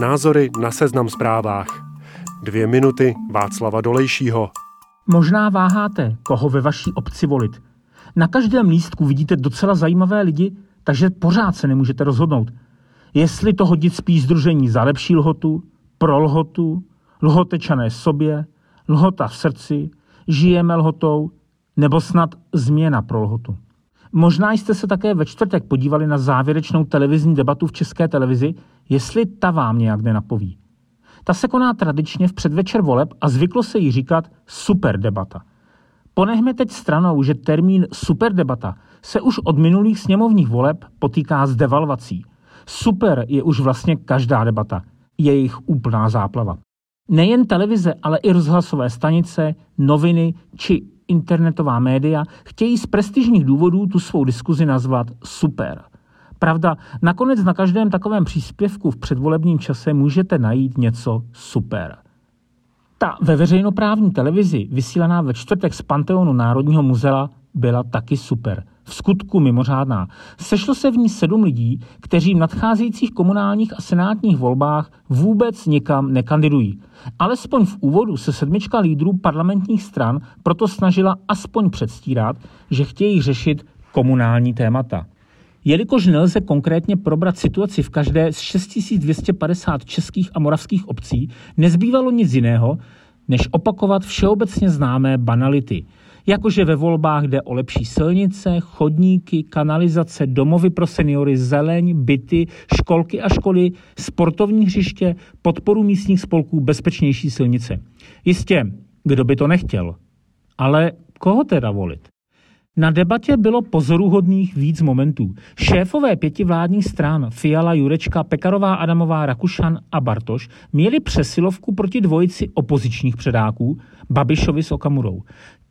Názory na seznam zprávách. Dvě minuty Václava Dolejšího. Možná váháte, koho ve vaší obci volit. Na každém lístku vidíte docela zajímavé lidi, takže pořád se nemůžete rozhodnout. Jestli to hodit spíš združení za lepší lhotu, pro lhotu, lhotečané sobě, lhota v srdci, žijeme lhotou, nebo snad změna pro lhotu. Možná jste se také ve čtvrtek podívali na závěrečnou televizní debatu v české televizi, jestli ta vám nějak nenapoví. Ta se koná tradičně v předvečer voleb a zvyklo se jí říkat super debata. Ponechme teď stranou, že termín super debata se už od minulých sněmovních voleb potýká s devalvací. Super je už vlastně každá debata, jejich úplná záplava. Nejen televize, ale i rozhlasové stanice, noviny či internetová média chtějí z prestižních důvodů tu svou diskuzi nazvat super. Pravda, nakonec na každém takovém příspěvku v předvolebním čase můžete najít něco super. Ta ve veřejnoprávní televizi, vysílaná ve čtvrtek z Panteonu Národního muzea, byla taky super. V skutku mimořádná. Sešlo se v ní sedm lidí, kteří v nadcházejících komunálních a senátních volbách vůbec nikam nekandidují. Alespoň v úvodu se sedmička lídrů parlamentních stran proto snažila aspoň předstírat, že chtějí řešit komunální témata. Jelikož nelze konkrétně probrat situaci v každé z 6250 českých a moravských obcí, nezbývalo nic jiného, než opakovat všeobecně známé banality. Jakože ve volbách jde o lepší silnice, chodníky, kanalizace, domovy pro seniory, zeleň, byty, školky a školy, sportovní hřiště, podporu místních spolků, bezpečnější silnice. Jistě, kdo by to nechtěl? Ale koho teda volit? Na debatě bylo pozoruhodných víc momentů. Šéfové pěti vládních stran Fiala, Jurečka, Pekarová, Adamová, Rakušan a Bartoš měli přesilovku proti dvojici opozičních předáků Babišovi s Okamurou.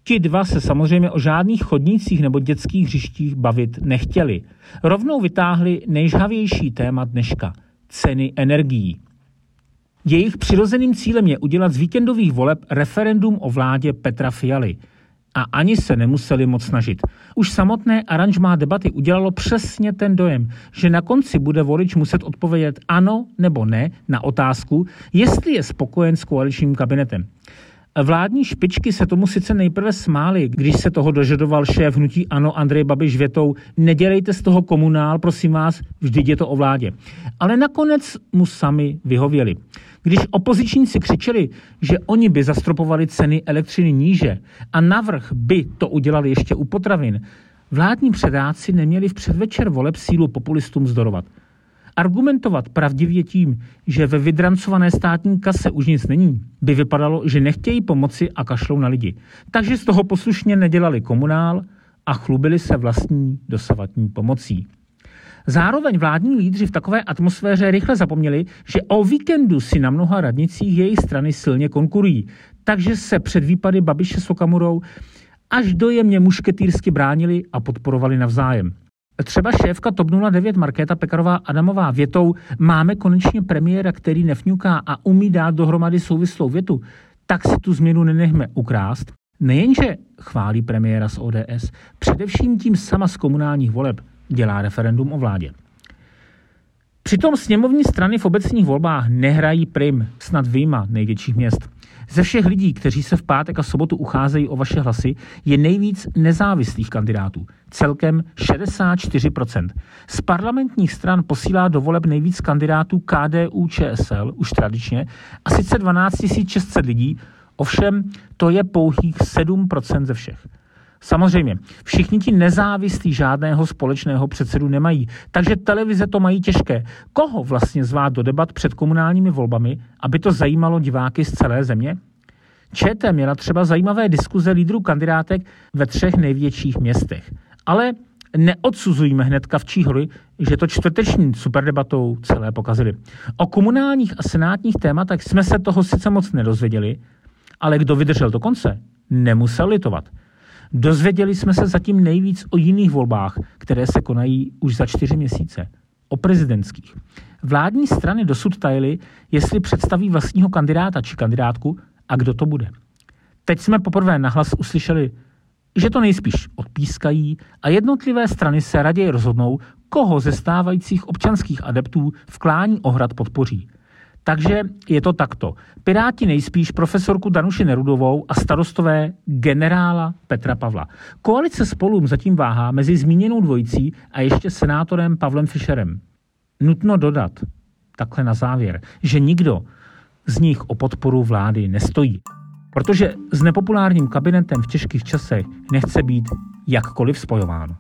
Ti dva se samozřejmě o žádných chodnících nebo dětských hřištích bavit nechtěli. Rovnou vytáhli nejžhavější téma dneška – ceny energií. Jejich přirozeným cílem je udělat z víkendových voleb referendum o vládě Petra Fialy – a ani se nemuseli moc snažit. Už samotné aranžmá debaty udělalo přesně ten dojem, že na konci bude volič muset odpovědět ano nebo ne na otázku, jestli je spokojen s koaličním kabinetem. Vládní špičky se tomu sice nejprve smály, když se toho dožadoval šéf hnutí Ano Andrej Babiš větou nedělejte z toho komunál, prosím vás, vždyť je to o vládě. Ale nakonec mu sami vyhověli. Když opozičníci křičeli, že oni by zastropovali ceny elektřiny níže a navrh by to udělali ještě u potravin, vládní předáci neměli v předvečer voleb sílu populistům zdorovat. Argumentovat pravdivě tím, že ve vydrancované státní kase už nic není, by vypadalo, že nechtějí pomoci a kašlou na lidi. Takže z toho poslušně nedělali komunál a chlubili se vlastní dosavatní pomocí. Zároveň vládní lídři v takové atmosféře rychle zapomněli, že o víkendu si na mnoha radnicích jejich strany silně konkurují. Takže se před výpady Babiše s Okamurou až dojemně mušketýrsky bránili a podporovali navzájem. Třeba šéfka TOP 09 Markéta Pekarová Adamová větou máme konečně premiéra, který nefňuká a umí dát dohromady souvislou větu, tak si tu změnu nenechme ukrást. Nejenže chválí premiéra z ODS, především tím sama z komunálních voleb dělá referendum o vládě. Přitom sněmovní strany v obecních volbách nehrají prim, snad výjima největších měst. Ze všech lidí, kteří se v pátek a sobotu ucházejí o vaše hlasy, je nejvíc nezávislých kandidátů. Celkem 64%. Z parlamentních stran posílá do voleb nejvíc kandidátů KDU ČSL, už tradičně, a sice 12 600 lidí, ovšem to je pouhých 7% ze všech. Samozřejmě, všichni ti nezávislí žádného společného předsedu nemají, takže televize to mají těžké. Koho vlastně zvát do debat před komunálními volbami, aby to zajímalo diváky z celé země? ČT měla třeba zajímavé diskuze lídrů kandidátek ve třech největších městech. Ale neodsuzujeme hned kavčí hory, že to čtvrteční superdebatou celé pokazili. O komunálních a senátních tématech jsme se toho sice moc nedozvěděli, ale kdo vydržel do konce, nemusel litovat. Dozvěděli jsme se zatím nejvíc o jiných volbách, které se konají už za čtyři měsíce. O prezidentských. Vládní strany dosud tajily, jestli představí vlastního kandidáta či kandidátku a kdo to bude. Teď jsme poprvé nahlas uslyšeli, že to nejspíš odpískají a jednotlivé strany se raději rozhodnou, koho ze stávajících občanských adeptů v klání ohrad podpoří. Takže je to takto. Piráti nejspíš profesorku Danuši Nerudovou a starostové generála Petra Pavla. Koalice spolům zatím váhá mezi zmíněnou dvojicí a ještě senátorem Pavlem Fischerem. Nutno dodat, takhle na závěr, že nikdo z nich o podporu vlády nestojí. Protože s nepopulárním kabinetem v těžkých časech nechce být jakkoliv spojováno.